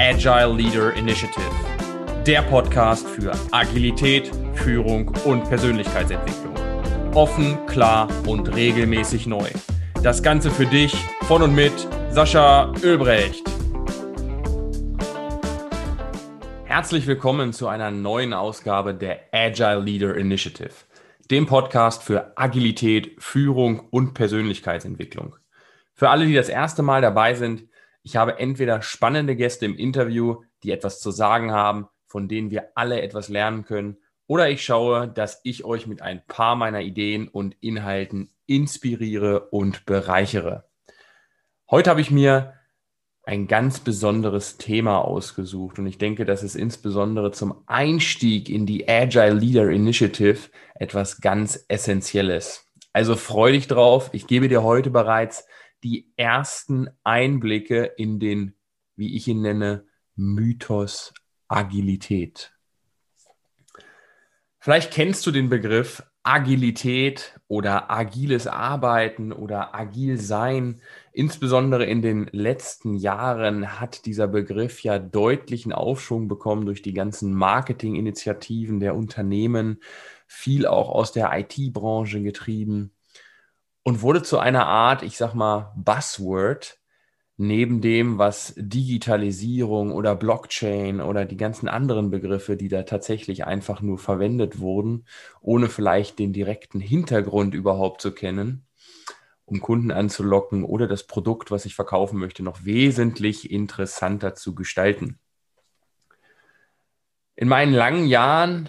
Agile Leader Initiative, der Podcast für Agilität, Führung und Persönlichkeitsentwicklung. Offen, klar und regelmäßig neu. Das Ganze für dich von und mit Sascha Ölbrecht. Herzlich willkommen zu einer neuen Ausgabe der Agile Leader Initiative, dem Podcast für Agilität, Führung und Persönlichkeitsentwicklung. Für alle, die das erste Mal dabei sind, ich habe entweder spannende Gäste im Interview, die etwas zu sagen haben, von denen wir alle etwas lernen können, oder ich schaue, dass ich euch mit ein paar meiner Ideen und Inhalten inspiriere und bereichere. Heute habe ich mir ein ganz besonderes Thema ausgesucht und ich denke, dass es insbesondere zum Einstieg in die Agile Leader Initiative etwas ganz Essentielles. Also freu dich drauf. Ich gebe dir heute bereits die ersten Einblicke in den, wie ich ihn nenne, Mythos Agilität. Vielleicht kennst du den Begriff Agilität oder agiles Arbeiten oder agil sein. Insbesondere in den letzten Jahren hat dieser Begriff ja deutlichen Aufschwung bekommen durch die ganzen Marketinginitiativen der Unternehmen, viel auch aus der IT-Branche getrieben und wurde zu einer Art, ich sag mal, Buzzword, neben dem, was Digitalisierung oder Blockchain oder die ganzen anderen Begriffe, die da tatsächlich einfach nur verwendet wurden, ohne vielleicht den direkten Hintergrund überhaupt zu kennen, um Kunden anzulocken oder das Produkt, was ich verkaufen möchte, noch wesentlich interessanter zu gestalten. In meinen langen Jahren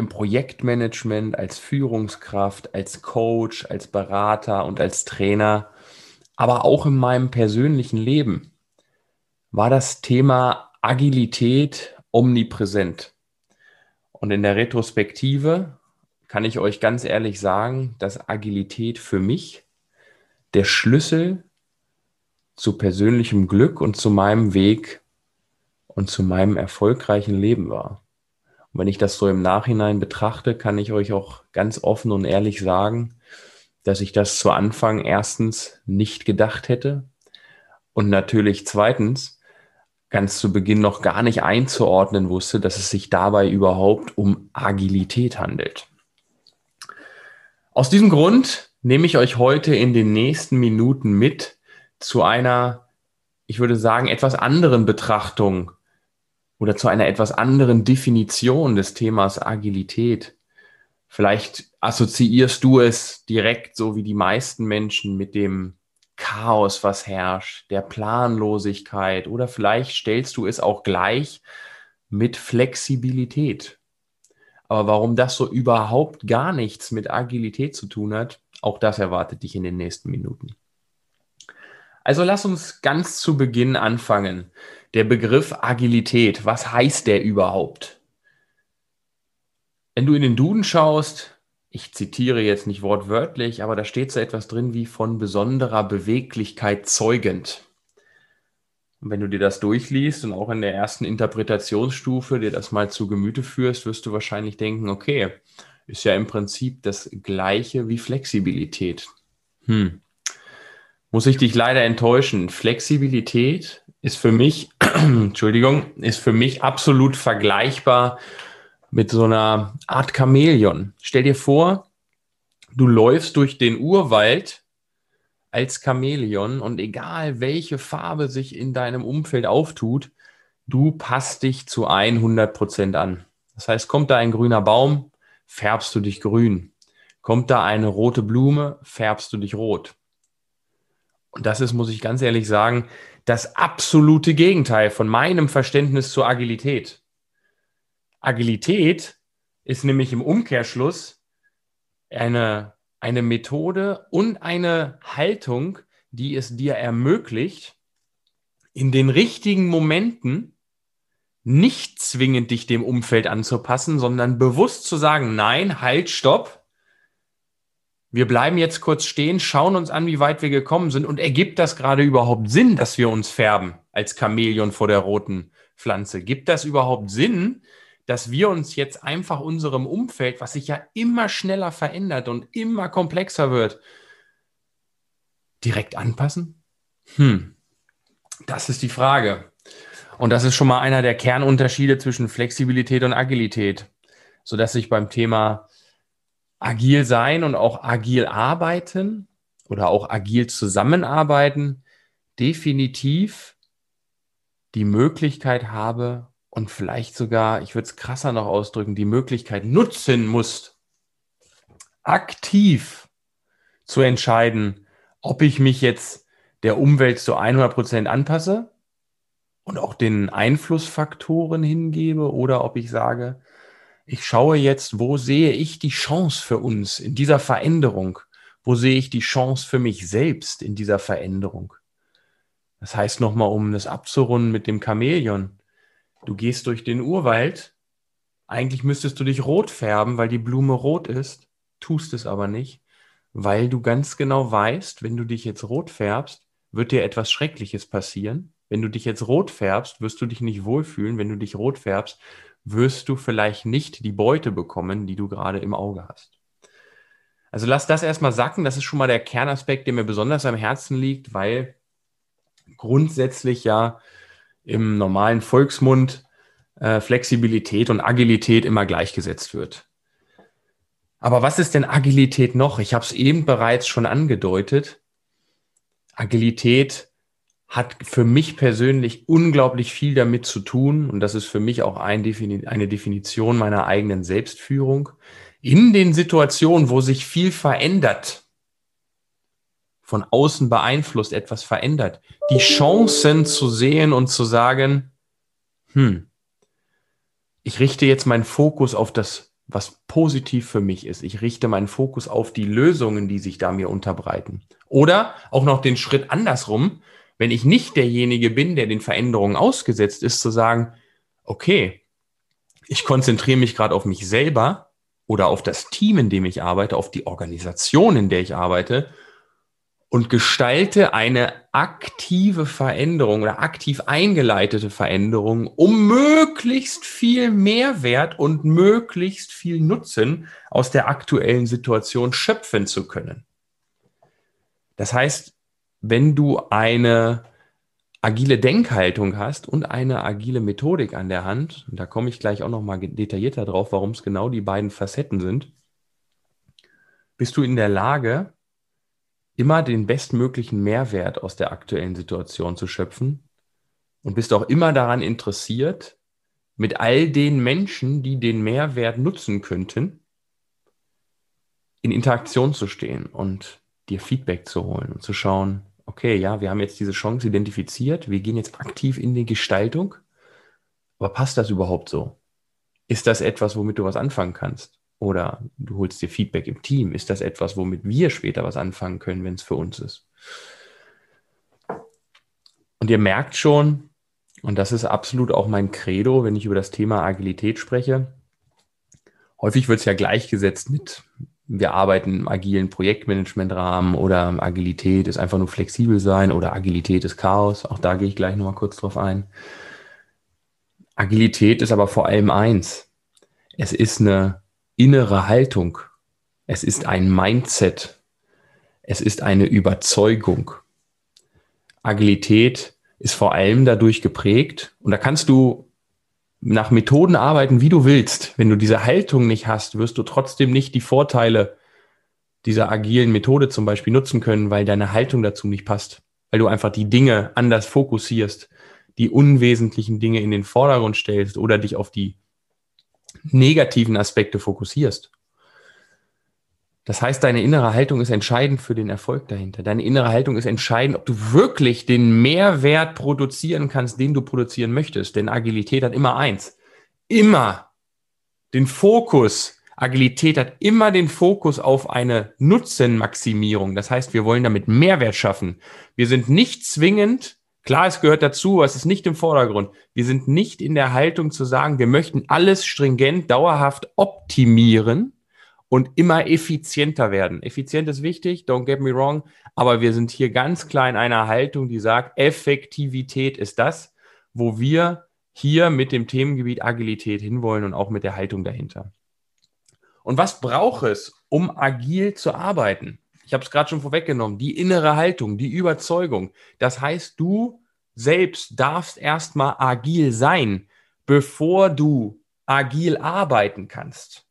im Projektmanagement, als Führungskraft, als Coach, als Berater und als Trainer, aber auch in meinem persönlichen Leben war das Thema Agilität omnipräsent. Und in der Retrospektive kann ich euch ganz ehrlich sagen, dass Agilität für mich der Schlüssel zu persönlichem Glück und zu meinem Weg und zu meinem erfolgreichen Leben war. Und wenn ich das so im Nachhinein betrachte, kann ich euch auch ganz offen und ehrlich sagen, dass ich das zu Anfang erstens nicht gedacht hätte und natürlich zweitens ganz zu Beginn noch gar nicht einzuordnen wusste, dass es sich dabei überhaupt um Agilität handelt. Aus diesem Grund nehme ich euch heute in den nächsten Minuten mit zu einer, ich würde sagen, etwas anderen Betrachtung oder zu einer etwas anderen Definition des Themas Agilität. Vielleicht assoziierst du es direkt, so wie die meisten Menschen, mit dem Chaos, was herrscht, der Planlosigkeit oder vielleicht stellst du es auch gleich mit Flexibilität. Aber warum das so überhaupt gar nichts mit Agilität zu tun hat, auch das erwartet dich in den nächsten Minuten. Also lass uns ganz zu Beginn anfangen. Der Begriff Agilität, was heißt der überhaupt? Wenn du in den Duden schaust, ich zitiere jetzt nicht wortwörtlich, aber da steht so etwas drin wie von besonderer Beweglichkeit zeugend. Und wenn du dir das durchliest und auch in der ersten Interpretationsstufe dir das mal zu Gemüte führst, wirst du wahrscheinlich denken, okay, ist ja im Prinzip das gleiche wie Flexibilität. Hm. Muss ich dich leider enttäuschen. Flexibilität ist für mich, Entschuldigung, ist für mich absolut vergleichbar mit so einer Art Chamäleon. Stell dir vor, du läufst durch den Urwald als Chamäleon und egal welche Farbe sich in deinem Umfeld auftut, du passt dich zu 100 Prozent an. Das heißt, kommt da ein grüner Baum, färbst du dich grün. Kommt da eine rote Blume, färbst du dich rot. Und das ist, muss ich ganz ehrlich sagen, das absolute Gegenteil von meinem Verständnis zur Agilität. Agilität ist nämlich im Umkehrschluss eine, eine Methode und eine Haltung, die es dir ermöglicht, in den richtigen Momenten nicht zwingend dich dem Umfeld anzupassen, sondern bewusst zu sagen, nein, halt, stopp, wir bleiben jetzt kurz stehen, schauen uns an, wie weit wir gekommen sind und ergibt das gerade überhaupt Sinn, dass wir uns färben als Chamäleon vor der roten Pflanze? Gibt das überhaupt Sinn, dass wir uns jetzt einfach unserem Umfeld, was sich ja immer schneller verändert und immer komplexer wird, direkt anpassen? Hm, das ist die Frage. Und das ist schon mal einer der Kernunterschiede zwischen Flexibilität und Agilität, sodass sich beim Thema agil sein und auch agil arbeiten oder auch agil zusammenarbeiten definitiv die Möglichkeit habe und vielleicht sogar, ich würde es krasser noch ausdrücken, die Möglichkeit nutzen muss, aktiv zu entscheiden, ob ich mich jetzt der Umwelt zu 100 Prozent anpasse und auch den Einflussfaktoren hingebe oder ob ich sage, ich schaue jetzt, wo sehe ich die Chance für uns in dieser Veränderung? Wo sehe ich die Chance für mich selbst in dieser Veränderung? Das heißt nochmal, um das abzurunden mit dem Chamäleon. Du gehst durch den Urwald. Eigentlich müsstest du dich rot färben, weil die Blume rot ist, tust es aber nicht, weil du ganz genau weißt, wenn du dich jetzt rot färbst, wird dir etwas Schreckliches passieren. Wenn du dich jetzt rot färbst, wirst du dich nicht wohlfühlen. Wenn du dich rot färbst, wirst du vielleicht nicht die Beute bekommen, die du gerade im Auge hast. Also lass das erstmal sacken. Das ist schon mal der Kernaspekt, der mir besonders am Herzen liegt, weil grundsätzlich ja im normalen Volksmund äh, Flexibilität und Agilität immer gleichgesetzt wird. Aber was ist denn Agilität noch? Ich habe es eben bereits schon angedeutet. Agilität hat für mich persönlich unglaublich viel damit zu tun und das ist für mich auch ein Defini eine Definition meiner eigenen Selbstführung. In den Situationen, wo sich viel verändert, von außen beeinflusst, etwas verändert, die Chancen zu sehen und zu sagen, hm, ich richte jetzt meinen Fokus auf das, was positiv für mich ist. Ich richte meinen Fokus auf die Lösungen, die sich da mir unterbreiten. Oder auch noch den Schritt andersrum, wenn ich nicht derjenige bin, der den Veränderungen ausgesetzt ist, zu sagen, okay, ich konzentriere mich gerade auf mich selber oder auf das Team, in dem ich arbeite, auf die Organisation, in der ich arbeite und gestalte eine aktive Veränderung oder aktiv eingeleitete Veränderung, um möglichst viel Mehrwert und möglichst viel Nutzen aus der aktuellen Situation schöpfen zu können. Das heißt, wenn du eine agile Denkhaltung hast und eine agile Methodik an der Hand, und da komme ich gleich auch noch mal detaillierter drauf, warum es genau die beiden Facetten sind, bist du in der Lage, immer den bestmöglichen Mehrwert aus der aktuellen Situation zu schöpfen und bist auch immer daran interessiert, mit all den Menschen, die den Mehrwert nutzen könnten, in Interaktion zu stehen und dir Feedback zu holen und zu schauen, okay, ja, wir haben jetzt diese Chance identifiziert, wir gehen jetzt aktiv in die Gestaltung, aber passt das überhaupt so? Ist das etwas, womit du was anfangen kannst? Oder du holst dir Feedback im Team. Ist das etwas, womit wir später was anfangen können, wenn es für uns ist? Und ihr merkt schon, und das ist absolut auch mein Credo, wenn ich über das Thema Agilität spreche. Häufig wird es ja gleichgesetzt mit wir arbeiten im agilen Projektmanagement-Rahmen oder Agilität ist einfach nur flexibel sein oder Agilität ist Chaos. Auch da gehe ich gleich nochmal kurz drauf ein. Agilität ist aber vor allem eins. Es ist eine innere Haltung. Es ist ein Mindset. Es ist eine Überzeugung. Agilität ist vor allem dadurch geprägt und da kannst du nach Methoden arbeiten, wie du willst. Wenn du diese Haltung nicht hast, wirst du trotzdem nicht die Vorteile dieser agilen Methode zum Beispiel nutzen können, weil deine Haltung dazu nicht passt. Weil du einfach die Dinge anders fokussierst, die unwesentlichen Dinge in den Vordergrund stellst oder dich auf die negativen Aspekte fokussierst. Das heißt, deine innere Haltung ist entscheidend für den Erfolg dahinter. Deine innere Haltung ist entscheidend, ob du wirklich den Mehrwert produzieren kannst, den du produzieren möchtest. Denn Agilität hat immer eins. Immer den Fokus. Agilität hat immer den Fokus auf eine Nutzenmaximierung. Das heißt, wir wollen damit Mehrwert schaffen. Wir sind nicht zwingend, klar, es gehört dazu, aber es ist nicht im Vordergrund. Wir sind nicht in der Haltung zu sagen, wir möchten alles stringent, dauerhaft optimieren, und immer effizienter werden. Effizient ist wichtig, don't get me wrong, aber wir sind hier ganz klar in einer Haltung, die sagt, Effektivität ist das, wo wir hier mit dem Themengebiet Agilität hinwollen und auch mit der Haltung dahinter. Und was braucht es, um agil zu arbeiten? Ich habe es gerade schon vorweggenommen, die innere Haltung, die Überzeugung. Das heißt, du selbst darfst erstmal agil sein, bevor du agil arbeiten kannst.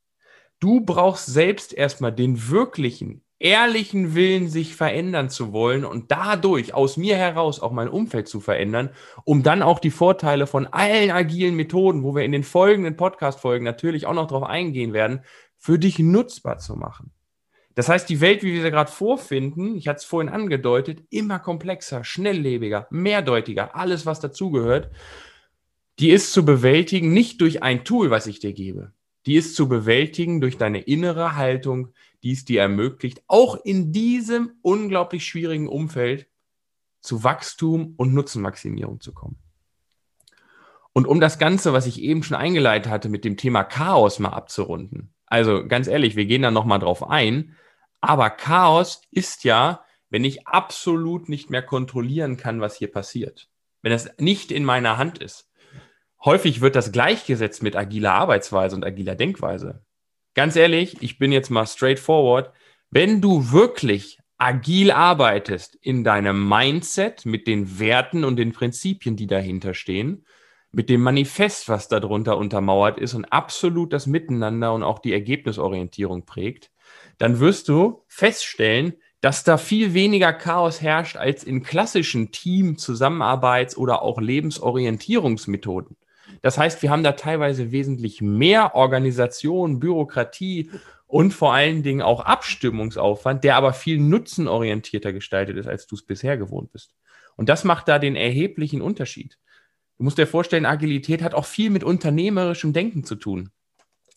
Du brauchst selbst erstmal den wirklichen, ehrlichen Willen, sich verändern zu wollen und dadurch aus mir heraus auch mein Umfeld zu verändern, um dann auch die Vorteile von allen agilen Methoden, wo wir in den folgenden Podcast-Folgen natürlich auch noch drauf eingehen werden, für dich nutzbar zu machen. Das heißt, die Welt, wie wir sie gerade vorfinden, ich hatte es vorhin angedeutet, immer komplexer, schnelllebiger, mehrdeutiger, alles, was dazugehört, die ist zu bewältigen nicht durch ein Tool, was ich dir gebe. Die ist zu bewältigen durch deine innere Haltung, die es dir ermöglicht, auch in diesem unglaublich schwierigen Umfeld zu Wachstum und Nutzenmaximierung zu kommen. Und um das Ganze, was ich eben schon eingeleitet hatte, mit dem Thema Chaos mal abzurunden. Also ganz ehrlich, wir gehen da nochmal drauf ein. Aber Chaos ist ja, wenn ich absolut nicht mehr kontrollieren kann, was hier passiert. Wenn es nicht in meiner Hand ist. Häufig wird das gleichgesetzt mit agiler Arbeitsweise und agiler Denkweise ganz ehrlich, ich bin jetzt mal straightforward. Wenn du wirklich agil arbeitest in deinem Mindset mit den Werten und den Prinzipien, die dahinter stehen, mit dem Manifest, was darunter untermauert ist und absolut das Miteinander und auch die Ergebnisorientierung prägt, dann wirst du feststellen, dass da viel weniger Chaos herrscht als in klassischen Team-, Zusammenarbeits- oder auch Lebensorientierungsmethoden. Das heißt, wir haben da teilweise wesentlich mehr Organisation, Bürokratie und vor allen Dingen auch Abstimmungsaufwand, der aber viel nutzenorientierter gestaltet ist, als du es bisher gewohnt bist. Und das macht da den erheblichen Unterschied. Du musst dir vorstellen, Agilität hat auch viel mit unternehmerischem Denken zu tun.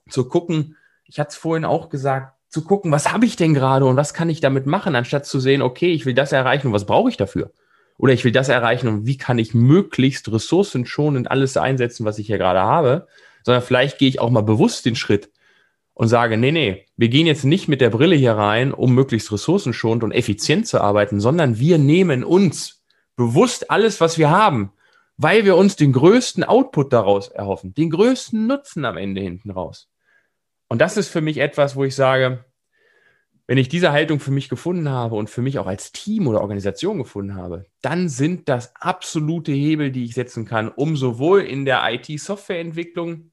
Zu gucken, ich hatte es vorhin auch gesagt, zu gucken, was habe ich denn gerade und was kann ich damit machen, anstatt zu sehen, okay, ich will das erreichen und was brauche ich dafür? Oder ich will das erreichen und wie kann ich möglichst ressourcenschonend alles einsetzen, was ich hier gerade habe, sondern vielleicht gehe ich auch mal bewusst den Schritt und sage, nee, nee, wir gehen jetzt nicht mit der Brille hier rein, um möglichst ressourcenschonend und effizient zu arbeiten, sondern wir nehmen uns bewusst alles, was wir haben, weil wir uns den größten Output daraus erhoffen, den größten Nutzen am Ende hinten raus. Und das ist für mich etwas, wo ich sage, wenn ich diese Haltung für mich gefunden habe und für mich auch als Team oder Organisation gefunden habe, dann sind das absolute Hebel, die ich setzen kann, um sowohl in der IT-Softwareentwicklung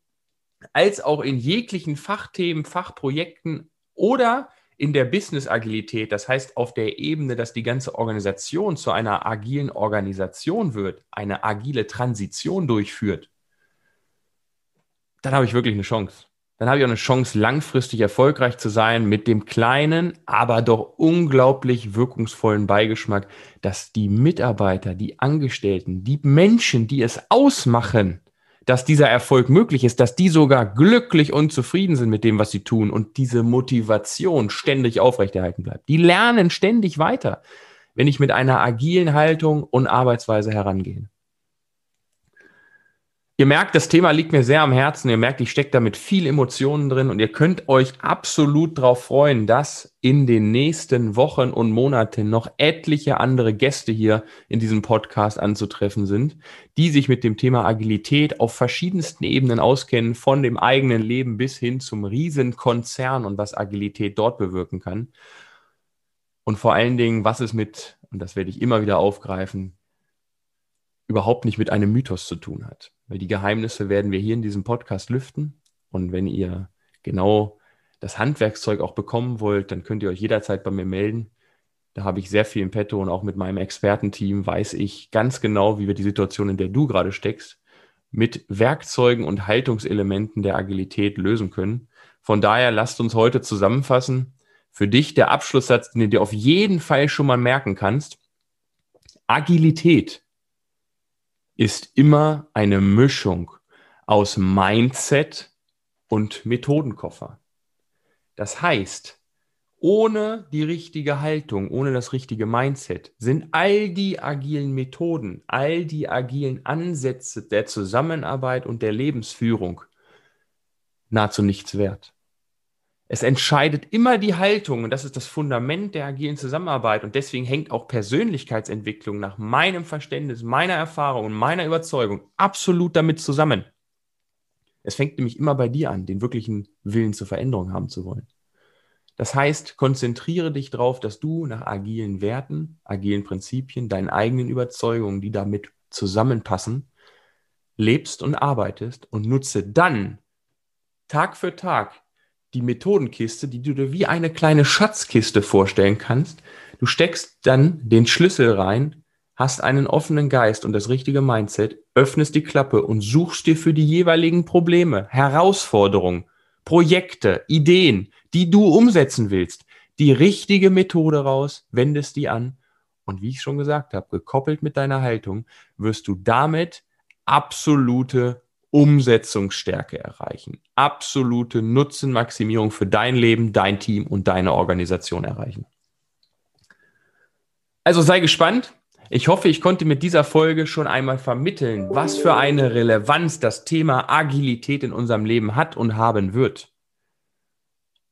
als auch in jeglichen Fachthemen, Fachprojekten oder in der Business-Agilität, das heißt auf der Ebene, dass die ganze Organisation zu einer agilen Organisation wird, eine agile Transition durchführt, dann habe ich wirklich eine Chance dann habe ich auch eine Chance, langfristig erfolgreich zu sein mit dem kleinen, aber doch unglaublich wirkungsvollen Beigeschmack, dass die Mitarbeiter, die Angestellten, die Menschen, die es ausmachen, dass dieser Erfolg möglich ist, dass die sogar glücklich und zufrieden sind mit dem, was sie tun und diese Motivation ständig aufrechterhalten bleibt. Die lernen ständig weiter, wenn ich mit einer agilen Haltung und Arbeitsweise herangehe. Ihr merkt, das Thema liegt mir sehr am Herzen. Ihr merkt, ich stecke da mit viel Emotionen drin und ihr könnt euch absolut darauf freuen, dass in den nächsten Wochen und Monaten noch etliche andere Gäste hier in diesem Podcast anzutreffen sind, die sich mit dem Thema Agilität auf verschiedensten Ebenen auskennen, von dem eigenen Leben bis hin zum Riesenkonzern und was Agilität dort bewirken kann. Und vor allen Dingen, was es mit, und das werde ich immer wieder aufgreifen, überhaupt nicht mit einem Mythos zu tun hat. Weil die Geheimnisse werden wir hier in diesem Podcast lüften. Und wenn ihr genau das Handwerkszeug auch bekommen wollt, dann könnt ihr euch jederzeit bei mir melden. Da habe ich sehr viel im Petto und auch mit meinem Expertenteam weiß ich ganz genau, wie wir die Situation, in der du gerade steckst, mit Werkzeugen und Haltungselementen der Agilität lösen können. Von daher lasst uns heute zusammenfassen. Für dich der Abschlusssatz, den du dir auf jeden Fall schon mal merken kannst. Agilität ist immer eine Mischung aus Mindset und Methodenkoffer. Das heißt, ohne die richtige Haltung, ohne das richtige Mindset sind all die agilen Methoden, all die agilen Ansätze der Zusammenarbeit und der Lebensführung nahezu nichts wert. Es entscheidet immer die Haltung und das ist das Fundament der agilen Zusammenarbeit und deswegen hängt auch Persönlichkeitsentwicklung nach meinem Verständnis, meiner Erfahrung und meiner Überzeugung absolut damit zusammen. Es fängt nämlich immer bei dir an, den wirklichen Willen zur Veränderung haben zu wollen. Das heißt, konzentriere dich darauf, dass du nach agilen Werten, agilen Prinzipien, deinen eigenen Überzeugungen, die damit zusammenpassen, lebst und arbeitest und nutze dann Tag für Tag die Methodenkiste, die du dir wie eine kleine Schatzkiste vorstellen kannst. Du steckst dann den Schlüssel rein, hast einen offenen Geist und das richtige Mindset, öffnest die Klappe und suchst dir für die jeweiligen Probleme, Herausforderungen, Projekte, Ideen, die du umsetzen willst, die richtige Methode raus, wendest die an und wie ich schon gesagt habe, gekoppelt mit deiner Haltung, wirst du damit absolute Umsetzungsstärke erreichen, absolute Nutzenmaximierung für dein Leben, dein Team und deine Organisation erreichen. Also sei gespannt. Ich hoffe, ich konnte mit dieser Folge schon einmal vermitteln, was für eine Relevanz das Thema Agilität in unserem Leben hat und haben wird.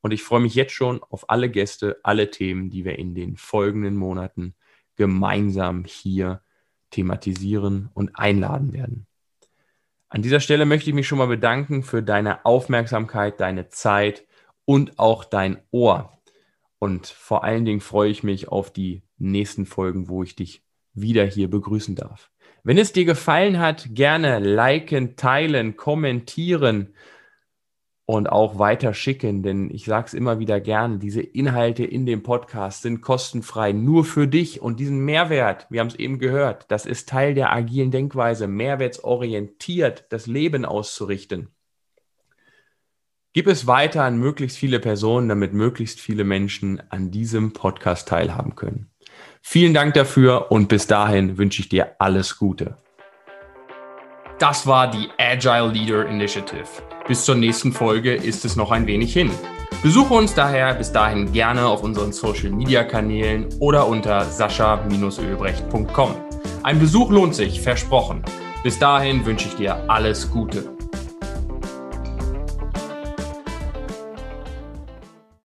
Und ich freue mich jetzt schon auf alle Gäste, alle Themen, die wir in den folgenden Monaten gemeinsam hier thematisieren und einladen werden. An dieser Stelle möchte ich mich schon mal bedanken für deine Aufmerksamkeit, deine Zeit und auch dein Ohr. Und vor allen Dingen freue ich mich auf die nächsten Folgen, wo ich dich wieder hier begrüßen darf. Wenn es dir gefallen hat, gerne liken, teilen, kommentieren und auch weiter schicken, denn ich sage es immer wieder gern, diese Inhalte in dem Podcast sind kostenfrei nur für dich und diesen Mehrwert, wir haben es eben gehört, das ist Teil der agilen Denkweise, mehrwertsorientiert das Leben auszurichten. Gib es weiter an möglichst viele Personen, damit möglichst viele Menschen an diesem Podcast teilhaben können. Vielen Dank dafür und bis dahin wünsche ich dir alles Gute. Das war die Agile Leader Initiative. Bis zur nächsten Folge ist es noch ein wenig hin. Besuche uns daher bis dahin gerne auf unseren Social Media Kanälen oder unter sascha-ölbrecht.com. Ein Besuch lohnt sich, versprochen. Bis dahin wünsche ich dir alles Gute.